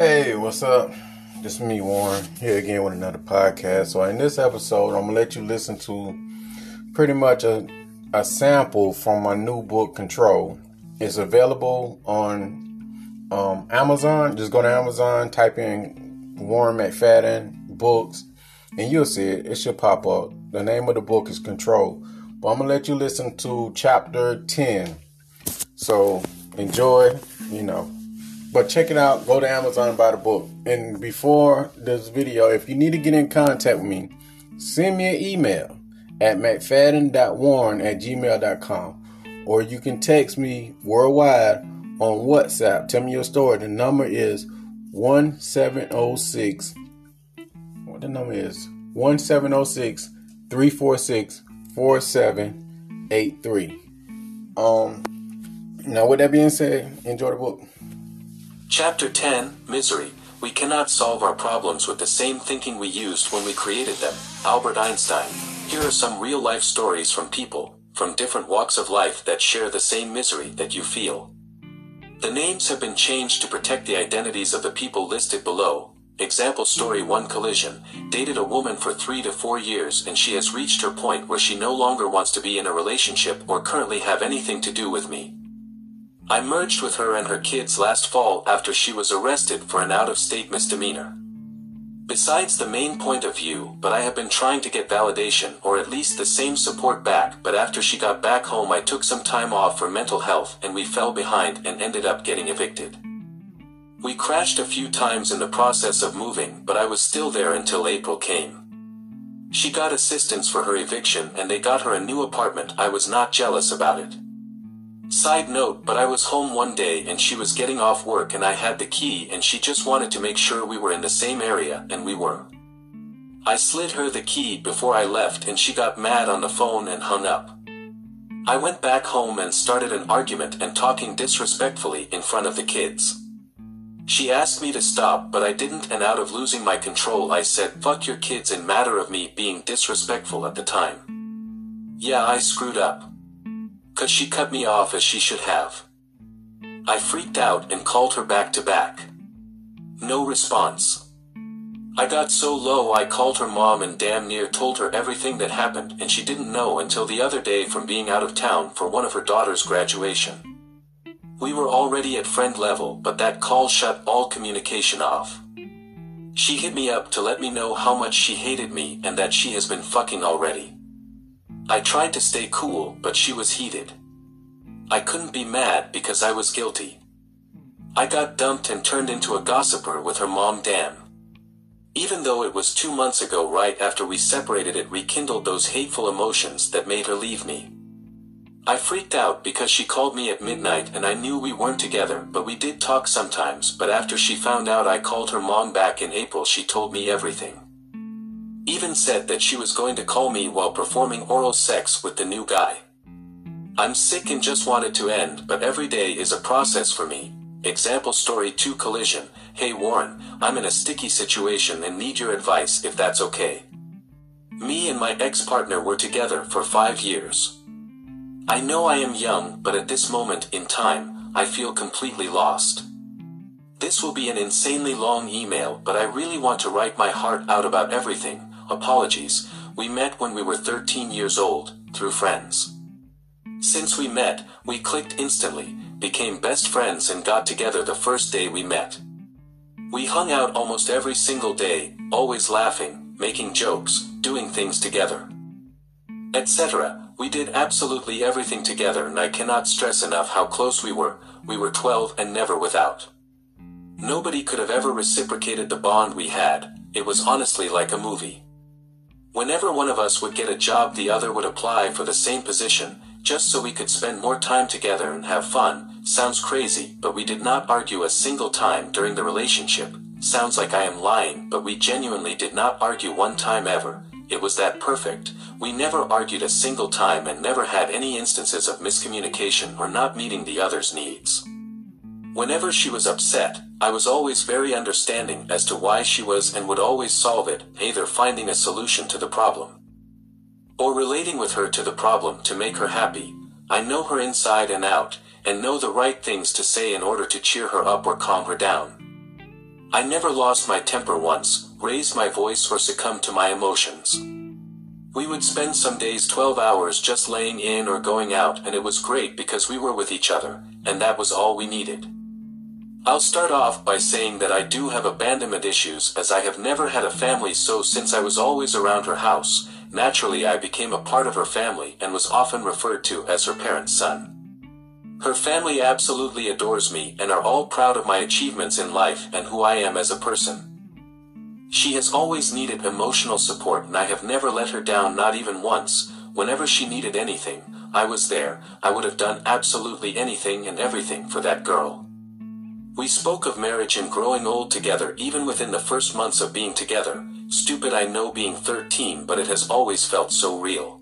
Hey, what's up? This is me, Warren, here again with another podcast. So, in this episode, I'm gonna let you listen to pretty much a, a sample from my new book, Control. It's available on um, Amazon. Just go to Amazon, type in Warren McFadden books, and you'll see it. It should pop up. The name of the book is Control. But I'm gonna let you listen to chapter 10. So enjoy, you know. But check it out. Go to Amazon and buy the book. And before this video, if you need to get in contact with me, send me an email at mcfadden.warren at gmail.com. Or you can text me worldwide on WhatsApp. Tell me your story. The number is 1706. What the number is? 1706 346 4783. Um, now, with that being said, enjoy the book. Chapter 10 Misery. We cannot solve our problems with the same thinking we used when we created them. Albert Einstein. Here are some real life stories from people, from different walks of life that share the same misery that you feel. The names have been changed to protect the identities of the people listed below. Example story 1 Collision. Dated a woman for 3 to 4 years and she has reached her point where she no longer wants to be in a relationship or currently have anything to do with me. I merged with her and her kids last fall after she was arrested for an out-of-state misdemeanor. Besides the main point of view, but I have been trying to get validation or at least the same support back, but after she got back home I took some time off for mental health and we fell behind and ended up getting evicted. We crashed a few times in the process of moving, but I was still there until April came. She got assistance for her eviction and they got her a new apartment. I was not jealous about it. Side note, but I was home one day and she was getting off work and I had the key and she just wanted to make sure we were in the same area and we were. I slid her the key before I left and she got mad on the phone and hung up. I went back home and started an argument and talking disrespectfully in front of the kids. She asked me to stop but I didn't and out of losing my control I said fuck your kids in matter of me being disrespectful at the time. Yeah I screwed up. Cause she cut me off as she should have. I freaked out and called her back to back. No response. I got so low I called her mom and damn near told her everything that happened and she didn't know until the other day from being out of town for one of her daughter's graduation. We were already at friend level but that call shut all communication off. She hit me up to let me know how much she hated me and that she has been fucking already. I tried to stay cool, but she was heated. I couldn't be mad because I was guilty. I got dumped and turned into a gossiper with her mom Dan. Even though it was two months ago right after we separated it rekindled those hateful emotions that made her leave me. I freaked out because she called me at midnight and I knew we weren't together but we did talk sometimes but after she found out I called her mom back in April she told me everything. Even said that she was going to call me while performing oral sex with the new guy. I'm sick and just want it to end, but every day is a process for me. Example story 2 collision. Hey Warren, I'm in a sticky situation and need your advice if that's okay. Me and my ex-partner were together for five years. I know I am young, but at this moment in time, I feel completely lost. This will be an insanely long email, but I really want to write my heart out about everything, Apologies, we met when we were 13 years old, through friends. Since we met, we clicked instantly, became best friends and got together the first day we met. We hung out almost every single day, always laughing, making jokes, doing things together. Etc. We did absolutely everything together and I cannot stress enough how close we were, we were 12 and never without. Nobody could have ever reciprocated the bond we had, it was honestly like a movie. Whenever one of us would get a job the other would apply for the same position, just so we could spend more time together and have fun. Sounds crazy, but we did not argue a single time during the relationship. Sounds like I am lying, but we genuinely did not argue one time ever. It was that perfect. We never argued a single time and never had any instances of miscommunication or not meeting the other's needs. Whenever she was upset, I was always very understanding as to why she was and would always solve it, either finding a solution to the problem or relating with her to the problem to make her happy. I know her inside and out, and know the right things to say in order to cheer her up or calm her down. I never lost my temper once, raised my voice or succumbed to my emotions. We would spend some days 12 hours just laying in or going out and it was great because we were with each other, and that was all we needed. I'll start off by saying that I do have abandonment issues as I have never had a family so since I was always around her house, naturally I became a part of her family and was often referred to as her parents' son. Her family absolutely adores me and are all proud of my achievements in life and who I am as a person. She has always needed emotional support and I have never let her down not even once. Whenever she needed anything, I was there. I would have done absolutely anything and everything for that girl. We spoke of marriage and growing old together even within the first months of being together. Stupid I know being 13 but it has always felt so real.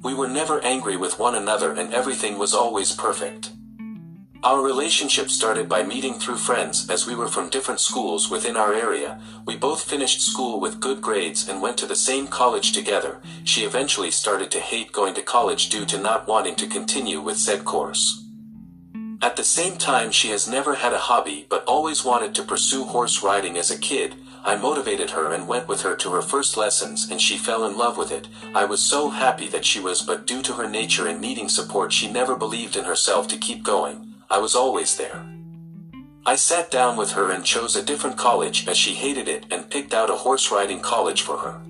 We were never angry with one another and everything was always perfect. Our relationship started by meeting through friends as we were from different schools within our area. We both finished school with good grades and went to the same college together. She eventually started to hate going to college due to not wanting to continue with said course. At the same time she has never had a hobby but always wanted to pursue horse riding as a kid. I motivated her and went with her to her first lessons and she fell in love with it. I was so happy that she was but due to her nature and needing support she never believed in herself to keep going. I was always there. I sat down with her and chose a different college as she hated it and picked out a horse riding college for her.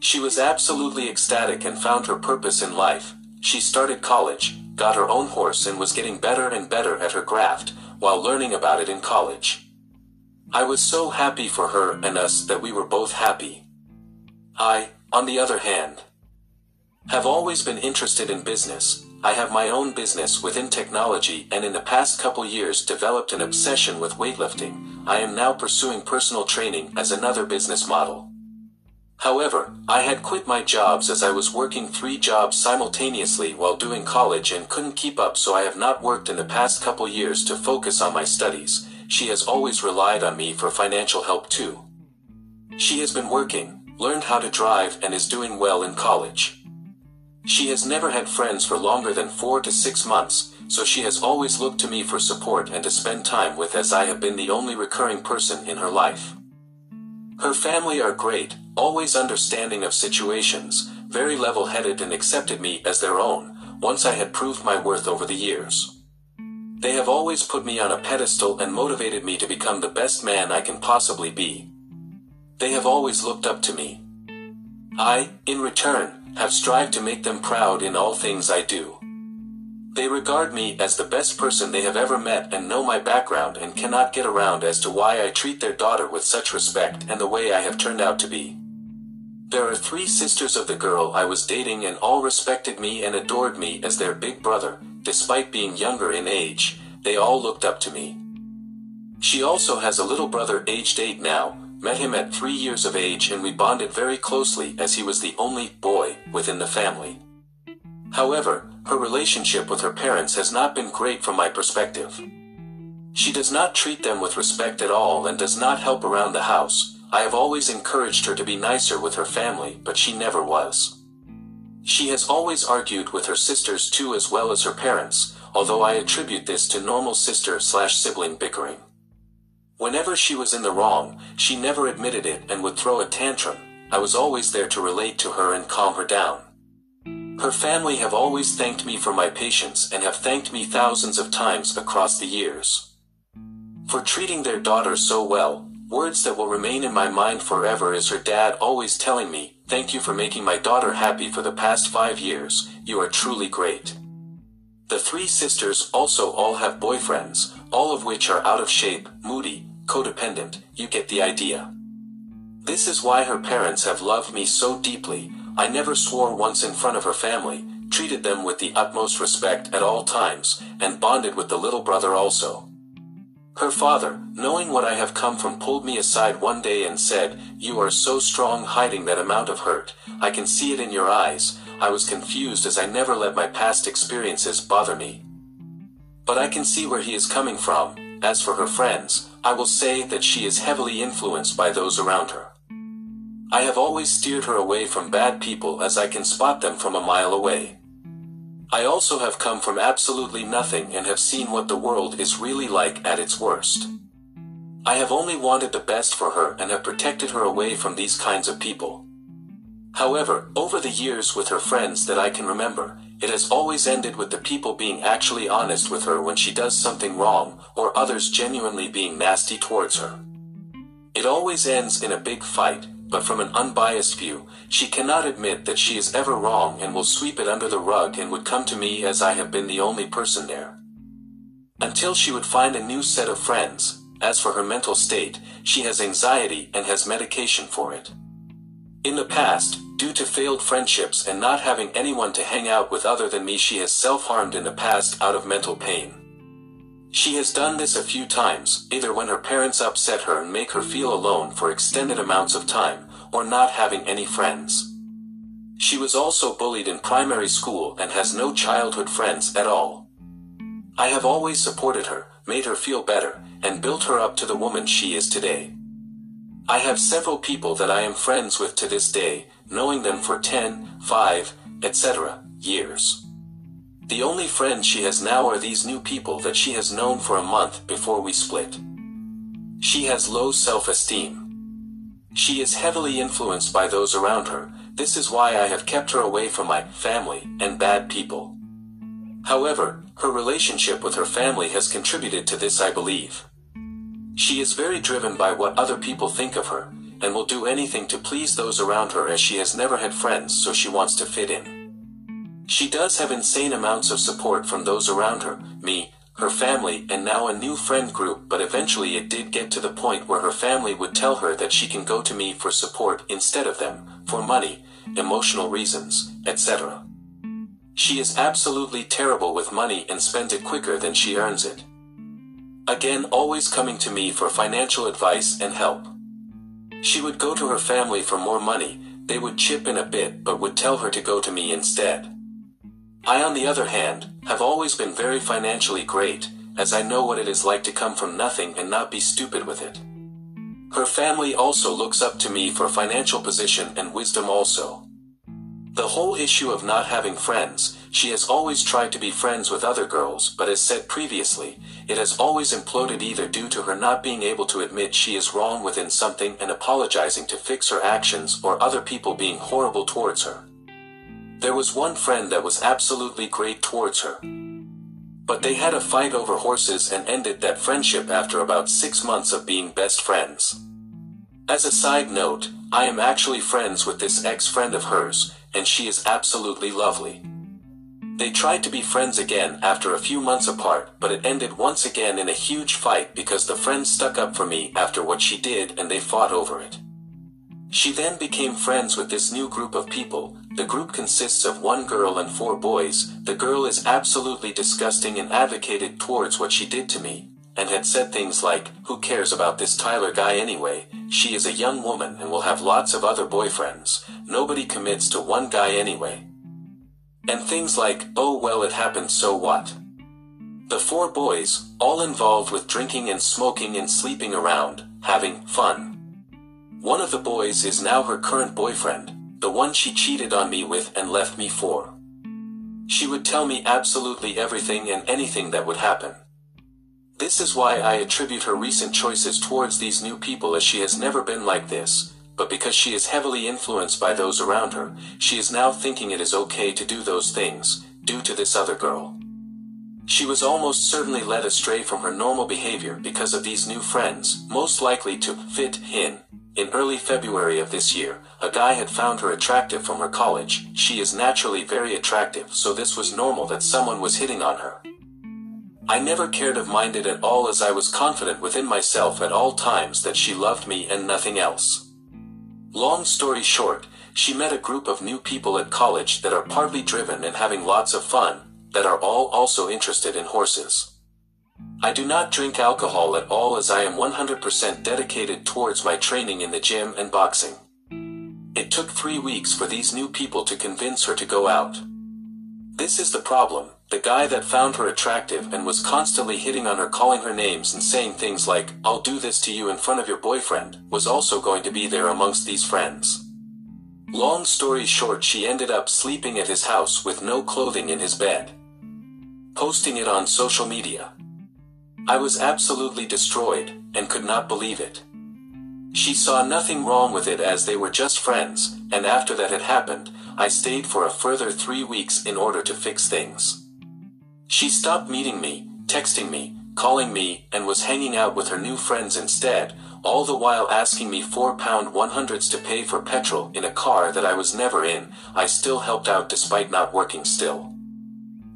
She was absolutely ecstatic and found her purpose in life. She started college, got her own horse and was getting better and better at her craft, while learning about it in college. I was so happy for her and us that we were both happy. I, on the other hand, have always been interested in business, I have my own business within technology and in the past couple years developed an obsession with weightlifting. I am now pursuing personal training as another business model. However, I had quit my jobs as I was working three jobs simultaneously while doing college and couldn't keep up so I have not worked in the past couple years to focus on my studies. She has always relied on me for financial help too. She has been working, learned how to drive and is doing well in college. She has never had friends for longer than four to six months, so she has always looked to me for support and to spend time with as I have been the only recurring person in her life. Her family are great, always understanding of situations, very level-headed and accepted me as their own, once I had proved my worth over the years. They have always put me on a pedestal and motivated me to become the best man I can possibly be. They have always looked up to me. I, in return, have strived to make them proud in all things I do. They regard me as the best person they have ever met and know my background and cannot get around as to why I treat their daughter with such respect and the way I have turned out to be. There are three sisters of the girl I was dating and all respected me and adored me as their big brother, despite being younger in age, they all looked up to me. She also has a little brother aged 8 now, Met him at three years of age and we bonded very closely as he was the only boy within the family. However, her relationship with her parents has not been great from my perspective. She does not treat them with respect at all and does not help around the house. I have always encouraged her to be nicer with her family, but she never was. She has always argued with her sisters too as well as her parents, although I attribute this to normal sister slash sibling bickering. Whenever she was in the wrong, she never admitted it and would throw a tantrum. I was always there to relate to her and calm her down. Her family have always thanked me for my patience and have thanked me thousands of times across the years. For treating their daughter so well, words that will remain in my mind forever is her dad always telling me, thank you for making my daughter happy for the past five years, you are truly great. The three sisters also all have boyfriends, all of which are out of shape, moody, codependent, you get the idea. This is why her parents have loved me so deeply, I never swore once in front of her family, treated them with the utmost respect at all times, and bonded with the little brother also. Her father, knowing what I have come from pulled me aside one day and said, You are so strong hiding that amount of hurt, I can see it in your eyes, I was confused as I never let my past experiences bother me. But I can see where he is coming from. As for her friends, I will say that she is heavily influenced by those around her. I have always steered her away from bad people as I can spot them from a mile away. I also have come from absolutely nothing and have seen what the world is really like at its worst. I have only wanted the best for her and have protected her away from these kinds of people. However, over the years with her friends that I can remember, it has always ended with the people being actually honest with her when she does something wrong, or others genuinely being nasty towards her. It always ends in a big fight, but from an unbiased view, she cannot admit that she is ever wrong and will sweep it under the rug and would come to me as I have been the only person there. Until she would find a new set of friends, as for her mental state, she has anxiety and has medication for it. In the past, due to failed friendships and not having anyone to hang out with other than me she has self-harmed in the past out of mental pain. She has done this a few times, either when her parents upset her and make her feel alone for extended amounts of time, or not having any friends. She was also bullied in primary school and has no childhood friends at all. I have always supported her, made her feel better, and built her up to the woman she is today. I have several people that I am friends with to this day, knowing them for 10, 5, etc. years. The only friends she has now are these new people that she has known for a month before we split. She has low self-esteem. She is heavily influenced by those around her, this is why I have kept her away from my family and bad people. However, her relationship with her family has contributed to this I believe. She is very driven by what other people think of her, and will do anything to please those around her as she has never had friends so she wants to fit in. She does have insane amounts of support from those around her, me, her family, and now a new friend group, but eventually it did get to the point where her family would tell her that she can go to me for support instead of them, for money, emotional reasons, etc. She is absolutely terrible with money and spends it quicker than she earns it. Again, always coming to me for financial advice and help. She would go to her family for more money, they would chip in a bit but would tell her to go to me instead. I on the other hand, have always been very financially great, as I know what it is like to come from nothing and not be stupid with it. Her family also looks up to me for financial position and wisdom also. The whole issue of not having friends, she has always tried to be friends with other girls but as said previously, it has always imploded either due to her not being able to admit she is wrong within something and apologizing to fix her actions or other people being horrible towards her. There was one friend that was absolutely great towards her. But they had a fight over horses and ended that friendship after about six months of being best friends. As a side note, I am actually friends with this ex-friend of hers, and she is absolutely lovely. They tried to be friends again after a few months apart, but it ended once again in a huge fight because the friend stuck up for me after what she did and they fought over it. She then became friends with this new group of people. The group consists of one girl and four boys. The girl is absolutely disgusting and advocated towards what she did to me, and had said things like, who cares about this Tyler guy anyway, she is a young woman and will have lots of other boyfriends, nobody commits to one guy anyway. And things like, oh well it happened so what. The four boys, all involved with drinking and smoking and sleeping around, having fun. One of the boys is now her current boyfriend, the one she cheated on me with and left me for. She would tell me absolutely everything and anything that would happen. This is why I attribute her recent choices towards these new people as she has never been like this, but because she is heavily influenced by those around her, she is now thinking it is okay to do those things, due to this other girl. She was almost certainly led astray from her normal behavior because of these new friends, most likely to fit in. In early February of this year, a guy had found her attractive from her college. She is naturally very attractive, so this was normal that someone was hitting on her. I never cared of minded at all as I was confident within myself at all times that she loved me and nothing else. Long story short, she met a group of new people at college that are partly driven and having lots of fun, that are all also interested in horses. I do not drink alcohol at all as I am 100% dedicated towards my training in the gym and boxing. It took three weeks for these new people to convince her to go out. This is the problem, the guy that found her attractive and was constantly hitting on her calling her names and saying things like, I'll do this to you in front of your boyfriend, was also going to be there amongst these friends. Long story short she ended up sleeping at his house with no clothing in his bed. Posting it on social media. I was absolutely destroyed, and could not believe it. She saw nothing wrong with it as they were just friends, and after that had happened, I stayed for a further three weeks in order to fix things. She stopped meeting me, texting me, calling me, and was hanging out with her new friends instead, all the while asking me four pound one hundreds to pay for petrol in a car that I was never in, I still helped out despite not working still.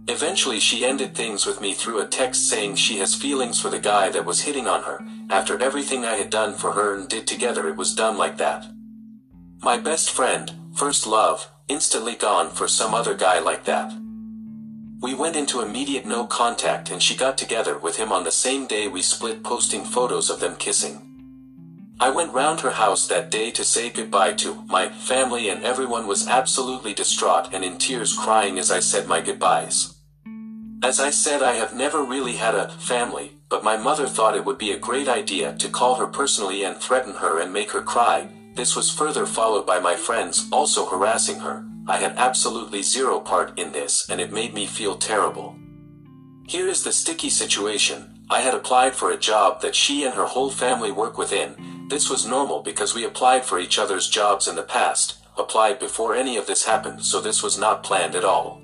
Eventually she ended things with me through a text saying she has feelings for the guy that was hitting on her, after everything I had done for her and did together it was done like that. My best friend, first love, instantly gone for some other guy like that. We went into immediate no contact and she got together with him on the same day we split posting photos of them kissing. I went round her house that day to say goodbye to my family and everyone was absolutely distraught and in tears crying as I said my goodbyes. As I said I have never really had a family, but my mother thought it would be a great idea to call her personally and threaten her and make her cry. This was further followed by my friends also harassing her, I had absolutely zero part in this and it made me feel terrible. Here is the sticky situation. I had applied for a job that she and her whole family work within. This was normal because we applied for each other's jobs in the past, applied before any of this happened, so this was not planned at all.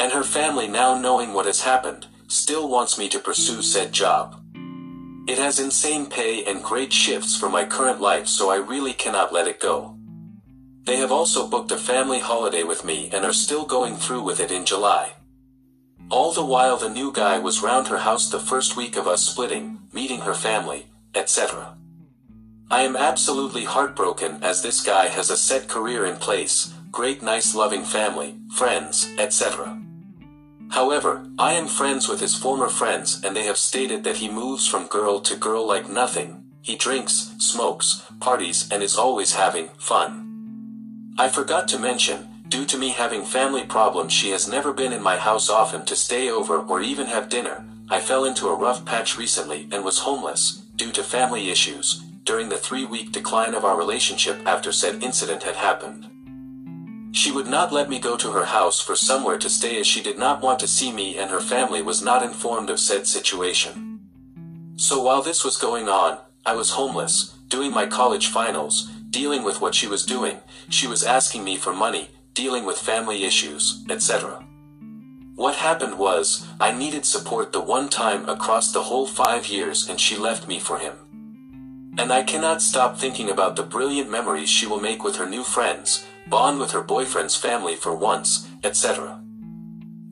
And her family now knowing what has happened, still wants me to pursue said job. It has insane pay and great shifts for my current life so I really cannot let it go. They have also booked a family holiday with me and are still going through with it in July. All the while the new guy was round her house the first week of us splitting, meeting her family, etc. I am absolutely heartbroken as this guy has a set career in place, great nice loving family, friends, etc. However, I am friends with his former friends and they have stated that he moves from girl to girl like nothing. He drinks, smokes, parties and is always having fun. I forgot to mention, due to me having family problems she has never been in my house often to stay over or even have dinner. I fell into a rough patch recently and was homeless, due to family issues, during the three-week decline of our relationship after said incident had happened. She would not let me go to her house for somewhere to stay as she did not want to see me and her family was not informed of said situation. So while this was going on, I was homeless, doing my college finals, dealing with what she was doing, she was asking me for money, dealing with family issues, etc. What happened was, I needed support the one time across the whole five years and she left me for him. And I cannot stop thinking about the brilliant memories she will make with her new friends, bond with her boyfriend's family for once, etc.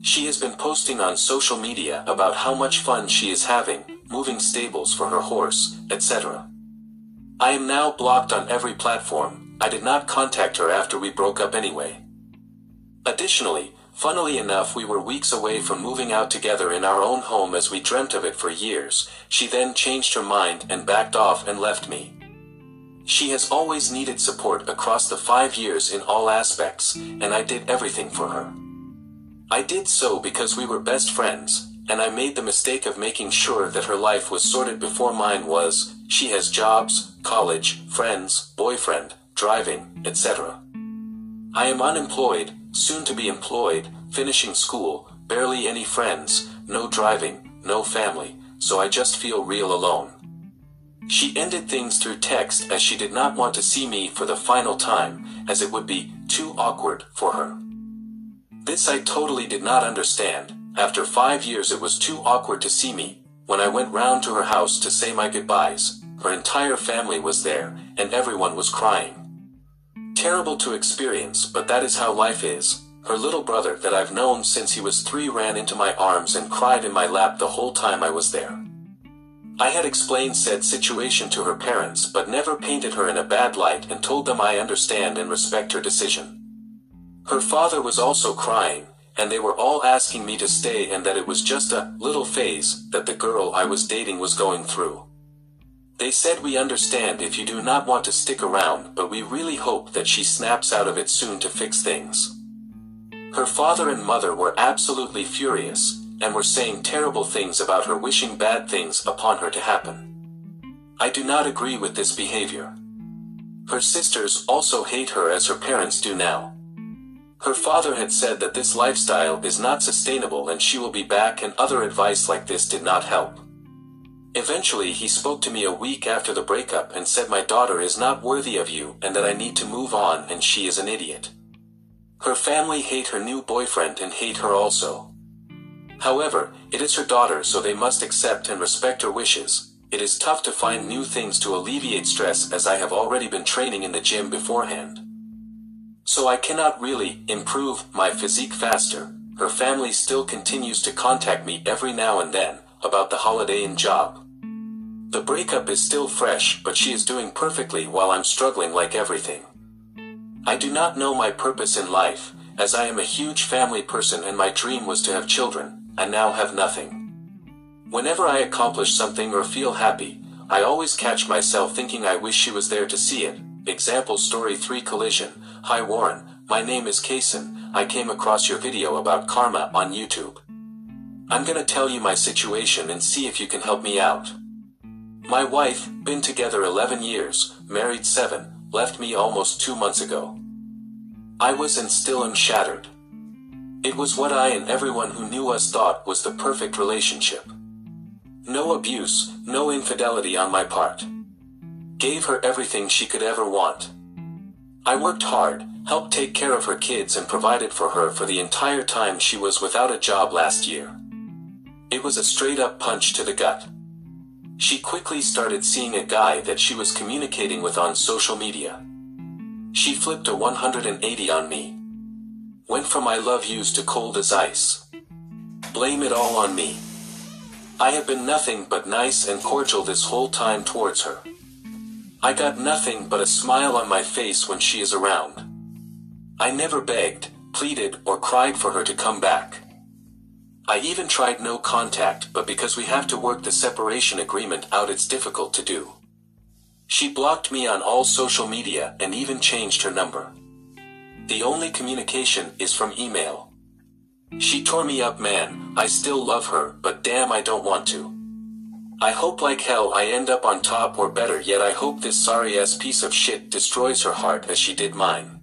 She has been posting on social media about how much fun she is having, moving stables for her horse, etc. I am now blocked on every platform, I did not contact her after we broke up anyway. Additionally, funnily enough we were weeks away from moving out together in our own home as we dreamt of it for years, she then changed her mind and backed off and left me. She has always needed support across the five years in all aspects, and I did everything for her. I did so because we were best friends, and I made the mistake of making sure that her life was sorted before mine was, she has jobs, college, friends, boyfriend, driving, etc. I am unemployed, soon to be employed, finishing school, barely any friends, no driving, no family, so I just feel real alone. She ended things through text as she did not want to see me for the final time, as it would be too awkward for her. This I totally did not understand. After five years it was too awkward to see me, when I went round to her house to say my goodbyes, her entire family was there, and everyone was crying. Terrible to experience, but that is how life is. Her little brother that I've known since he was three ran into my arms and cried in my lap the whole time I was there. I had explained said situation to her parents but never painted her in a bad light and told them I understand and respect her decision. Her father was also crying, and they were all asking me to stay and that it was just a little phase that the girl I was dating was going through. They said we understand if you do not want to stick around, but we really hope that she snaps out of it soon to fix things. Her father and mother were absolutely furious, and were saying terrible things about her wishing bad things upon her to happen. I do not agree with this behavior. Her sisters also hate her as her parents do now. Her father had said that this lifestyle is not sustainable and she will be back and other advice like this did not help. Eventually, he spoke to me a week after the breakup and said my daughter is not worthy of you and that I need to move on and she is an idiot. Her family hate her new boyfriend and hate her also. However, it is her daughter so they must accept and respect her wishes. It is tough to find new things to alleviate stress as I have already been training in the gym beforehand. So I cannot really improve my physique faster. Her family still continues to contact me every now and then about the holiday and job. The breakup is still fresh, but she is doing perfectly while I'm struggling like everything. I do not know my purpose in life, as I am a huge family person and my dream was to have children, and now have nothing. Whenever I accomplish something or feel happy, I always catch myself thinking I wish she was there to see it. Example Story 3 Collision Hi Warren, my name is Kason, I came across your video about karma on YouTube. I'm gonna tell you my situation and see if you can help me out. My wife, been together 11 years, married 7, left me almost 2 months ago. I was and still am shattered. It was what I and everyone who knew us thought was the perfect relationship. No abuse, no infidelity on my part. Gave her everything she could ever want. I worked hard, helped take care of her kids and provided for her for the entire time she was without a job last year. It was a straight up punch to the gut. She quickly started seeing a guy that she was communicating with on social media. She flipped a 180 on me. Went from I love yous to cold as ice. Blame it all on me. I have been nothing but nice and cordial this whole time towards her. I got nothing but a smile on my face when she is around. I never begged, pleaded, or cried for her to come back. I even tried no contact, but because we have to work the separation agreement out, it's difficult to do. She blocked me on all social media and even changed her number. The only communication is from email. She tore me up, man. I still love her, but damn, I don't want to. I hope like hell I end up on top or better, yet I hope this sorry ass piece of shit destroys her heart as she did mine.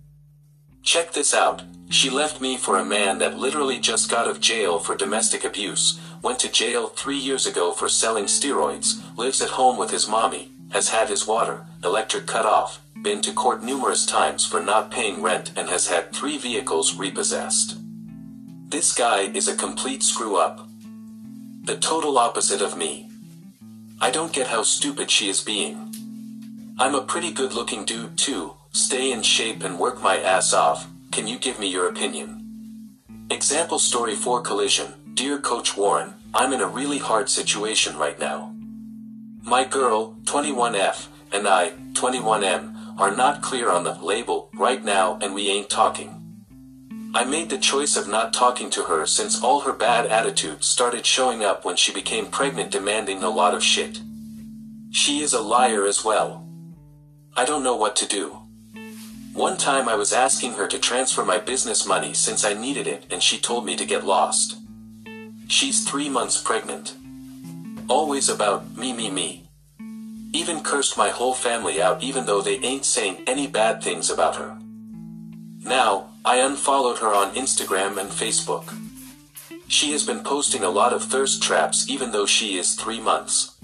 Check this out. She left me for a man that literally just got out of jail for domestic abuse, went to jail three years ago for selling steroids, lives at home with his mommy, has had his water, electric cut off, been to court numerous times for not paying rent and has had three vehicles repossessed. This guy is a complete screw up. The total opposite of me. I don't get how stupid she is being. I'm a pretty good looking dude too, stay in shape and work my ass off, can you give me your opinion? Example story 4 collision. Dear Coach Warren, I'm in a really hard situation right now. My girl, 21F, and I, 21M, are not clear on the label right now and we ain't talking. I made the choice of not talking to her since all her bad attitude started showing up when she became pregnant demanding a lot of shit. She is a liar as well. I don't know what to do. One time I was asking her to transfer my business money since I needed it and she told me to get lost. She's three months pregnant. Always about me, me, me. Even cursed my whole family out even though they ain't saying any bad things about her. Now, I unfollowed her on Instagram and Facebook. She has been posting a lot of thirst traps even though she is three months.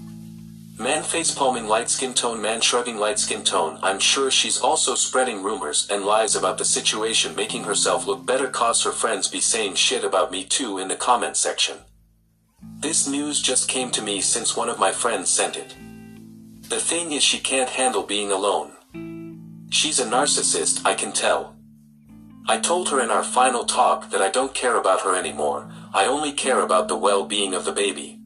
Man face palming light skin tone, man shrugging light skin tone. I'm sure she's also spreading rumors and lies about the situation, making herself look better, cause her friends be saying shit about me too in the comment section. This news just came to me since one of my friends sent it. The thing is, she can't handle being alone. She's a narcissist, I can tell. I told her in our final talk that I don't care about her anymore, I only care about the well being of the baby.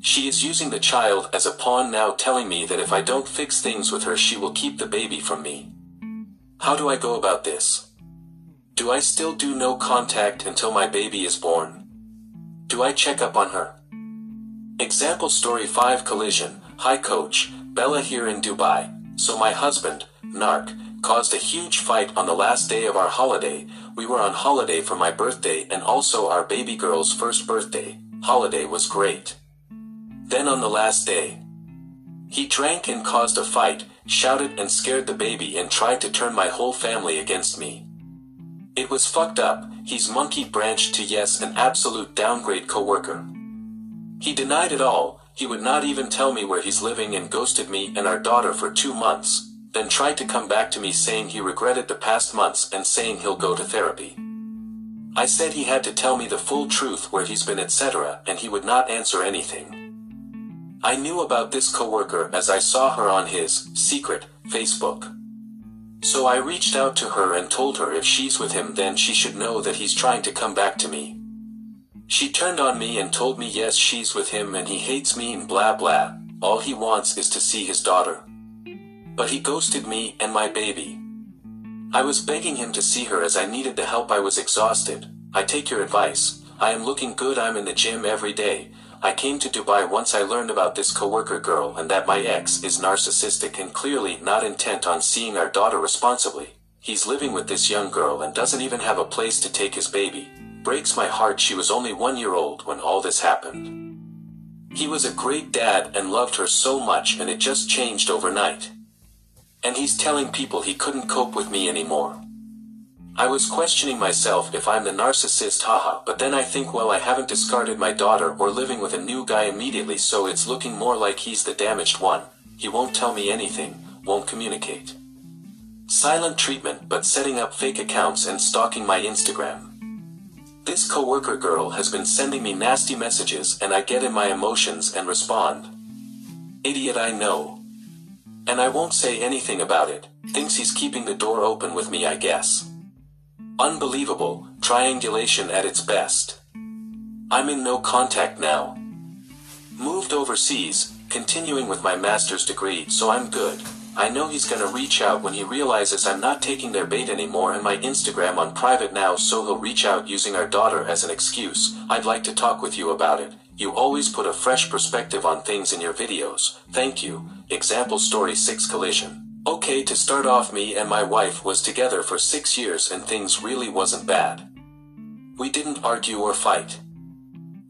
She is using the child as a pawn now telling me that if I don't fix things with her she will keep the baby from me. How do I go about this? Do I still do no contact until my baby is born? Do I check up on her? Example story 5 collision. Hi coach, Bella here in Dubai. So my husband, Nark, caused a huge fight on the last day of our holiday. We were on holiday for my birthday and also our baby girl's first birthday. Holiday was great. Then on the last day, he drank and caused a fight, shouted and scared the baby and tried to turn my whole family against me. It was fucked up, he's monkey branched to yes an absolute downgrade coworker. He denied it all, He would not even tell me where he's living and ghosted me and our daughter for two months, then tried to come back to me saying he regretted the past months and saying he'll go to therapy. I said he had to tell me the full truth where he's been etc. and he would not answer anything. I knew about this coworker as I saw her on his secret Facebook. So I reached out to her and told her if she's with him then she should know that he's trying to come back to me. She turned on me and told me yes she's with him and he hates me and blah blah, all he wants is to see his daughter. But he ghosted me and my baby. I was begging him to see her as I needed the help I was exhausted. I take your advice. I am looking good I'm in the gym every day. I came to Dubai once I learned about this coworker girl and that my ex is narcissistic and clearly not intent on seeing our daughter responsibly. He's living with this young girl and doesn't even have a place to take his baby. Breaks my heart she was only one year old when all this happened. He was a great dad and loved her so much and it just changed overnight. And he's telling people he couldn't cope with me anymore. I was questioning myself if I'm the narcissist haha but then I think well I haven't discarded my daughter or living with a new guy immediately so it's looking more like he's the damaged one. He won't tell me anything, won't communicate. Silent treatment but setting up fake accounts and stalking my Instagram. This coworker girl has been sending me nasty messages and I get in my emotions and respond. Idiot I know. And I won't say anything about it, thinks he's keeping the door open with me I guess. Unbelievable, triangulation at its best. I'm in no contact now. Moved overseas, continuing with my master's degree, so I'm good. I know he's gonna reach out when he realizes I'm not taking their bait anymore and my Instagram on private now so he'll reach out using our daughter as an excuse. I'd like to talk with you about it. You always put a fresh perspective on things in your videos. Thank you. Example story 6 collision. Okay to start off me and my wife was together for 6 years and things really wasn't bad. We didn't argue or fight.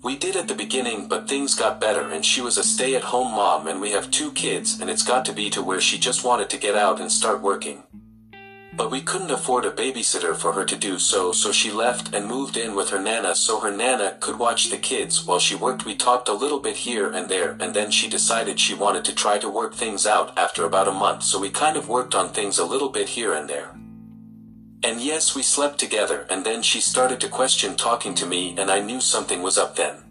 We did at the beginning but things got better and she was a stay-at-home mom and we have two kids and it's got to be to where she just wanted to get out and start working. But we couldn't afford a babysitter for her to do so so she left and moved in with her nana so her nana could watch the kids while she worked we talked a little bit here and there and then she decided she wanted to try to work things out after about a month so we kind of worked on things a little bit here and there. And yes, we slept together, and then she started to question talking to me, and I knew something was up then.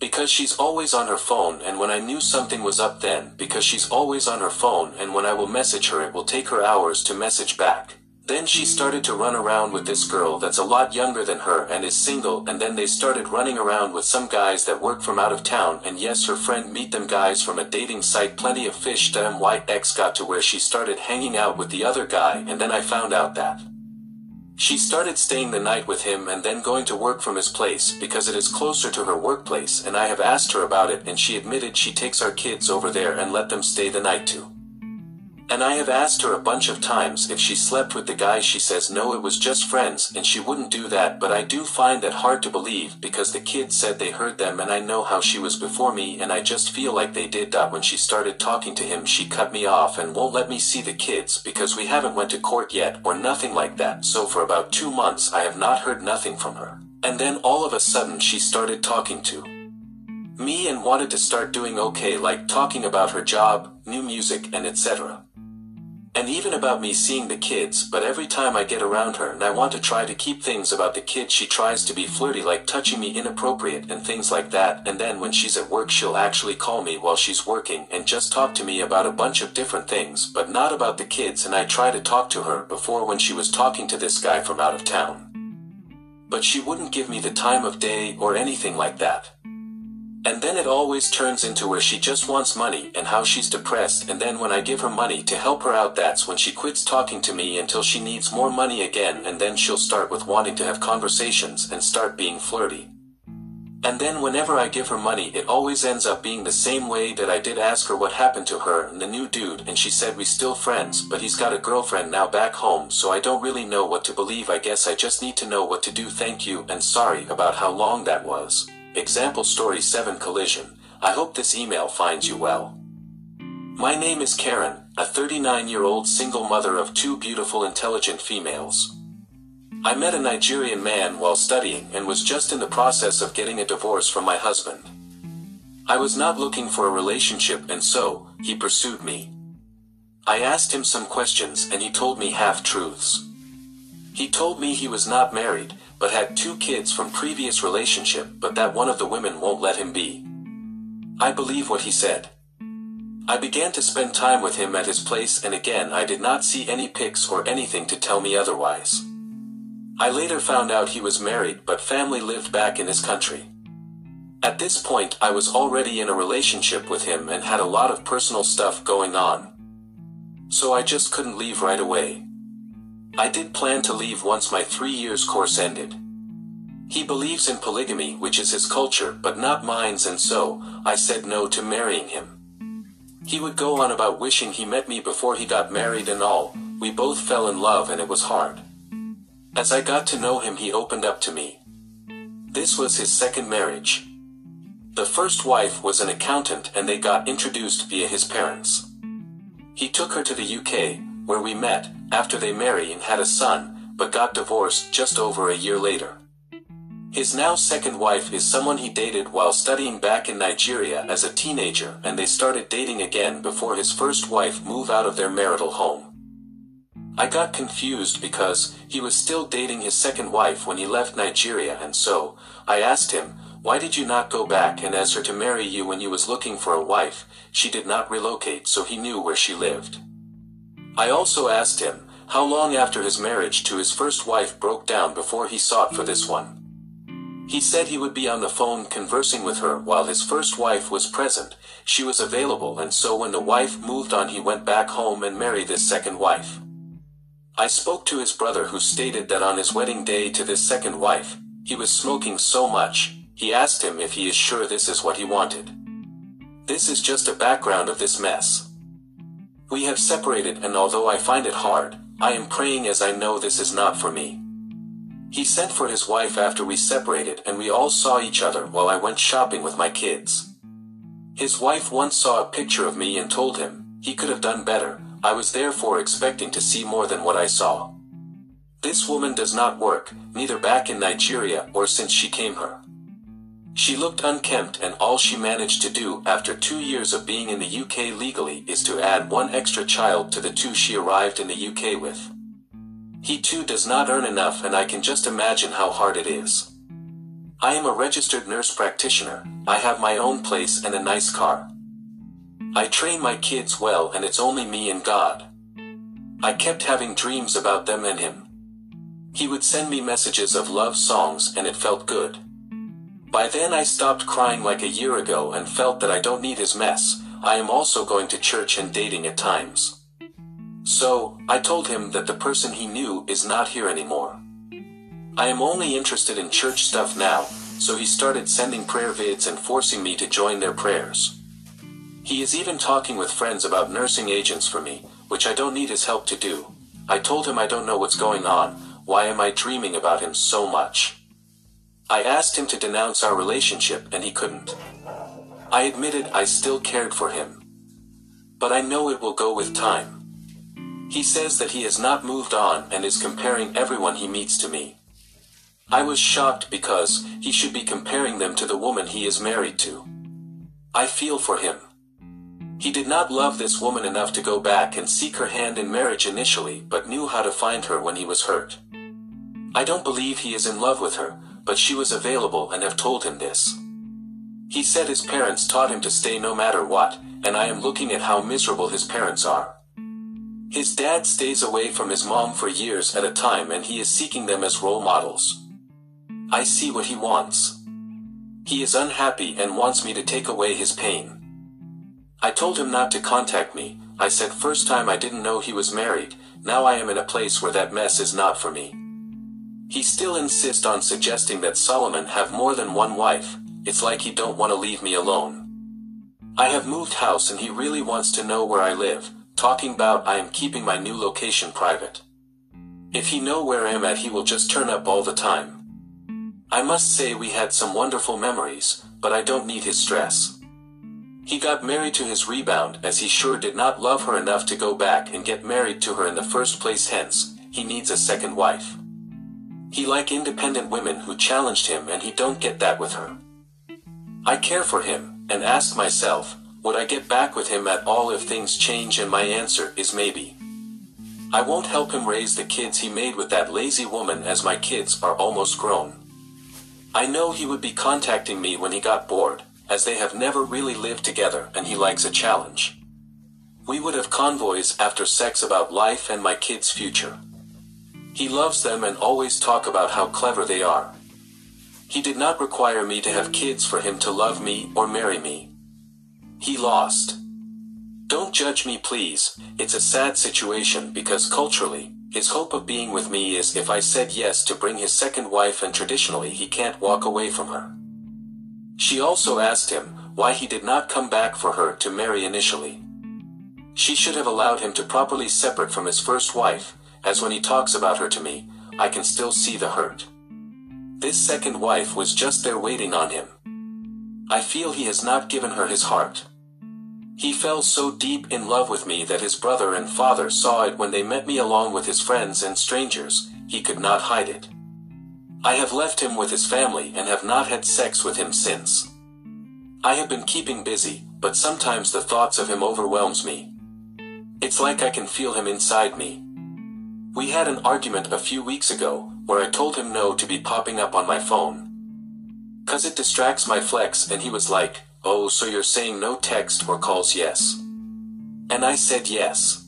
Because she's always on her phone, and when I knew something was up then, because she's always on her phone, and when I will message her, it will take her hours to message back. Then she started to run around with this girl that's a lot younger than her and is single, and then they started running around with some guys that work from out of town, and yes, her friend meet them guys from a dating site, plenty of fish. Damn white X got to where she started hanging out with the other guy, and then I found out that. She started staying the night with him and then going to work from his place because it is closer to her workplace and I have asked her about it and she admitted she takes our kids over there and let them stay the night too. And I have asked her a bunch of times if she slept with the guy she says no it was just friends and she wouldn't do that but I do find that hard to believe because the kids said they heard them and I know how she was before me and I just feel like they did that when she started talking to him she cut me off and won't let me see the kids because we haven't went to court yet or nothing like that so for about two months I have not heard nothing from her. And then all of a sudden she started talking to me and wanted to start doing okay like talking about her job, new music and etc. And even about me seeing the kids, but every time I get around her and I want to try to keep things about the kids she tries to be flirty like touching me inappropriate and things like that and then when she's at work she'll actually call me while she's working and just talk to me about a bunch of different things but not about the kids and I try to talk to her before when she was talking to this guy from out of town. But she wouldn't give me the time of day or anything like that. And then it always turns into where she just wants money and how she's depressed. And then when I give her money to help her out that's when she quits talking to me until she needs more money again. And then she'll start with wanting to have conversations and start being flirty. And then whenever I give her money it always ends up being the same way that I did ask her what happened to her and the new dude. And she said we still friends but he's got a girlfriend now back home so I don't really know what to believe. I guess I just need to know what to do. Thank you and sorry about how long that was. Example Story 7 Collision. I hope this email finds you well. My name is Karen, a 39 year old single mother of two beautiful intelligent females. I met a Nigerian man while studying and was just in the process of getting a divorce from my husband. I was not looking for a relationship and so, he pursued me. I asked him some questions and he told me half-truths. He told me he was not married, but had two kids from previous relationship but that one of the women won't let him be. I believe what he said. I began to spend time with him at his place and again I did not see any pics or anything to tell me otherwise. I later found out he was married but family lived back in his country. At this point I was already in a relationship with him and had a lot of personal stuff going on. So I just couldn't leave right away. I did plan to leave once my three years course ended. He believes in polygamy which is his culture but not mine's and so, I said no to marrying him. He would go on about wishing he met me before he got married and all, we both fell in love and it was hard. As I got to know him he opened up to me. This was his second marriage. The first wife was an accountant and they got introduced via his parents. He took her to the UK, where we met, after they married and had a son, but got divorced just over a year later. His now second wife is someone he dated while studying back in Nigeria as a teenager and they started dating again before his first wife moved out of their marital home. I got confused because he was still dating his second wife when he left Nigeria and so, I asked him, why did you not go back and ask her to marry you when you was looking for a wife? She did not relocate so he knew where she lived. I also asked him, how long after his marriage to his first wife broke down before he sought for this one. He said he would be on the phone conversing with her while his first wife was present, she was available and so when the wife moved on he went back home and married this second wife. I spoke to his brother who stated that on his wedding day to this second wife, he was smoking so much, he asked him if he is sure this is what he wanted. This is just a background of this mess. We have separated and although I find it hard, I am praying as I know this is not for me. He sent for his wife after we separated and we all saw each other while I went shopping with my kids. His wife once saw a picture of me and told him, he could have done better, I was therefore expecting to see more than what I saw. This woman does not work, neither back in Nigeria or since she came here. She looked unkempt and all she managed to do after two years of being in the UK legally is to add one extra child to the two she arrived in the UK with. He too does not earn enough and I can just imagine how hard it is. I am a registered nurse practitioner, I have my own place and a nice car. I train my kids well and it's only me and God. I kept having dreams about them and him. He would send me messages of love songs and it felt good. By then I stopped crying like a year ago and felt that I don't need his mess, I am also going to church and dating at times. So, I told him that the person he knew is not here anymore. I am only interested in church stuff now, so he started sending prayer vids and forcing me to join their prayers. He is even talking with friends about nursing agents for me, which I don't need his help to do. I told him I don't know what's going on, why am I dreaming about him so much? I asked him to denounce our relationship and he couldn't. I admitted I still cared for him. But I know it will go with time. He says that he has not moved on and is comparing everyone he meets to me. I was shocked because he should be comparing them to the woman he is married to. I feel for him. He did not love this woman enough to go back and seek her hand in marriage initially, but knew how to find her when he was hurt. I don't believe he is in love with her, but she was available and have told him this. He said his parents taught him to stay no matter what, and I am looking at how miserable his parents are. His dad stays away from his mom for years at a time and he is seeking them as role models. I see what he wants. He is unhappy and wants me to take away his pain. I told him not to contact me, I said first time I didn't know he was married, now I am in a place where that mess is not for me. He still insists on suggesting that Solomon have more than one wife, it's like he don't want to leave me alone. I have moved house and he really wants to know where I live, talking about I am keeping my new location private. If he know where I am at he will just turn up all the time. I must say we had some wonderful memories, but I don't need his stress. He got married to his rebound as he sure did not love her enough to go back and get married to her in the first place hence, he needs a second wife. He like independent women who challenged him and he don't get that with her. I care for him, and ask myself, would I get back with him at all if things change and my answer is maybe. I won't help him raise the kids he made with that lazy woman as my kids are almost grown. I know he would be contacting me when he got bored, as they have never really lived together and he likes a challenge. We would have convoys after sex about life and my kids' future. He loves them and always talk about how clever they are. He did not require me to have kids for him to love me or marry me. He lost. Don't judge me please, it's a sad situation because culturally, his hope of being with me is if I said yes to bring his second wife and traditionally he can't walk away from her. She also asked him why he did not come back for her to marry initially. She should have allowed him to properly separate from his first wife, as when he talks about her to me, I can still see the hurt. This second wife was just there waiting on him. I feel he has not given her his heart. He fell so deep in love with me that his brother and father saw it when they met me along with his friends and strangers, he could not hide it. I have left him with his family and have not had sex with him since. I have been keeping busy, but sometimes the thoughts of him overwhelms me. It's like I can feel him inside me. We had an argument a few weeks ago, where I told him no to be popping up on my phone. Cause it distracts my flex and he was like, oh so you're saying no text or calls yes. And I said yes.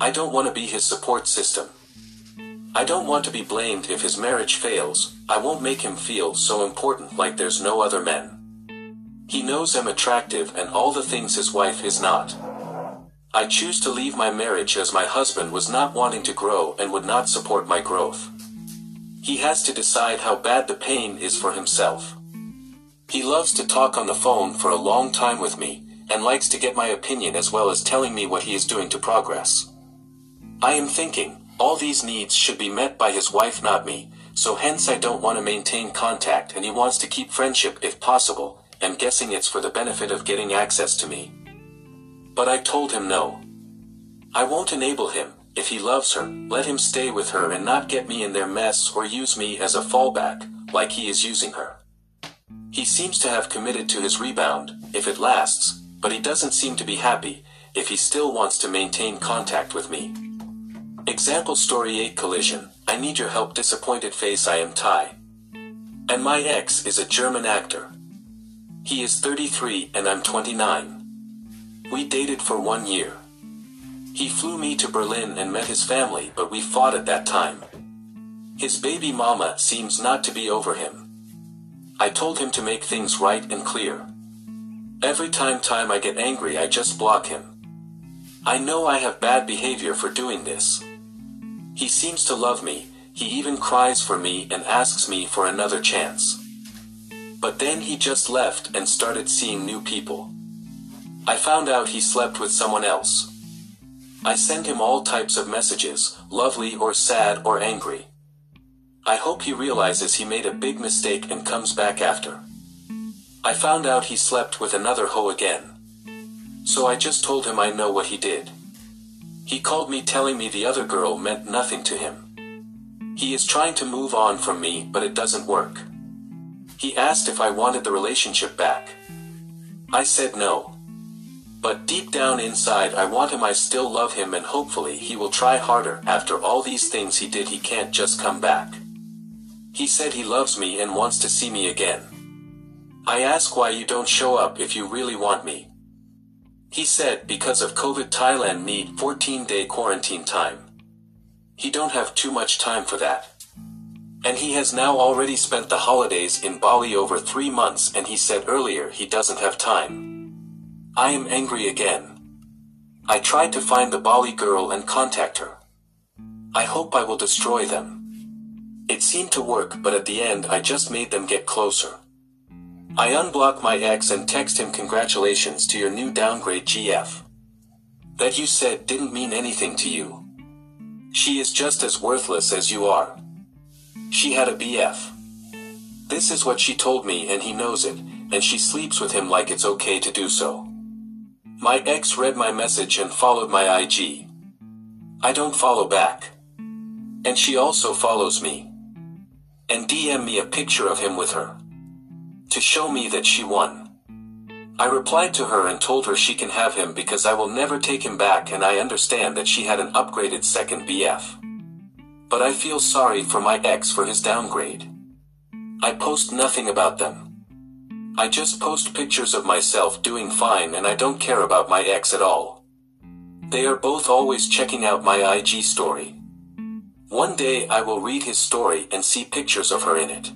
I don't want to be his support system. I don't want to be blamed if his marriage fails, I won't make him feel so important like there's no other men. He knows I'm attractive and all the things his wife is not. I choose to leave my marriage as my husband was not wanting to grow and would not support my growth. He has to decide how bad the pain is for himself. He loves to talk on the phone for a long time with me, and likes to get my opinion as well as telling me what he is doing to progress. I am thinking, all these needs should be met by his wife not me, so hence I don't want to maintain contact and he wants to keep friendship if possible, and guessing it's for the benefit of getting access to me. But I told him no. I won't enable him, if he loves her, let him stay with her and not get me in their mess or use me as a fallback, like he is using her. He seems to have committed to his rebound, if it lasts, but he doesn't seem to be happy, if he still wants to maintain contact with me. Example story 8 collision, I need your help disappointed face I am Thai. And my ex is a German actor. He is 33 and I'm 29. We dated for one year. He flew me to Berlin and met his family, but we fought at that time. His baby mama seems not to be over him. I told him to make things right and clear. Every time time I get angry I just block him. I know I have bad behavior for doing this. He seems to love me, he even cries for me and asks me for another chance. But then he just left and started seeing new people. I found out he slept with someone else. I send him all types of messages, lovely or sad or angry. I hope he realizes he made a big mistake and comes back after. I found out he slept with another hoe again. So I just told him I know what he did. He called me telling me the other girl meant nothing to him. He is trying to move on from me, but it doesn't work. He asked if I wanted the relationship back. I said no. But deep down inside I want him I still love him and hopefully he will try harder after all these things he did he can't just come back. He said he loves me and wants to see me again. I ask why you don't show up if you really want me. He said because of COVID Thailand need 14 day quarantine time. He don't have too much time for that. And he has now already spent the holidays in Bali over three months and he said earlier he doesn't have time. I am angry again. I tried to find the Bali girl and contact her. I hope I will destroy them. It seemed to work, but at the end I just made them get closer. I unblock my ex and text him congratulations to your new downgrade GF. That you said didn't mean anything to you. She is just as worthless as you are. She had a BF. This is what she told me and he knows it, and she sleeps with him like it's okay to do so. My ex read my message and followed my IG. I don't follow back. And she also follows me. And DM me a picture of him with her. To show me that she won. I replied to her and told her she can have him because I will never take him back and I understand that she had an upgraded second BF. But I feel sorry for my ex for his downgrade. I post nothing about them. I just post pictures of myself doing fine and I don't care about my ex at all. They are both always checking out my IG story. One day I will read his story and see pictures of her in it.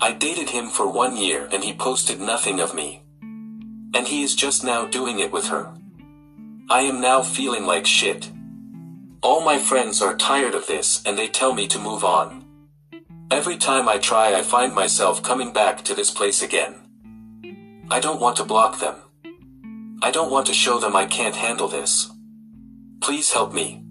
I dated him for one year and he posted nothing of me. And he is just now doing it with her. I am now feeling like shit. All my friends are tired of this and they tell me to move on. Every time I try I find myself coming back to this place again. I don't want to block them. I don't want to show them I can't handle this. Please help me.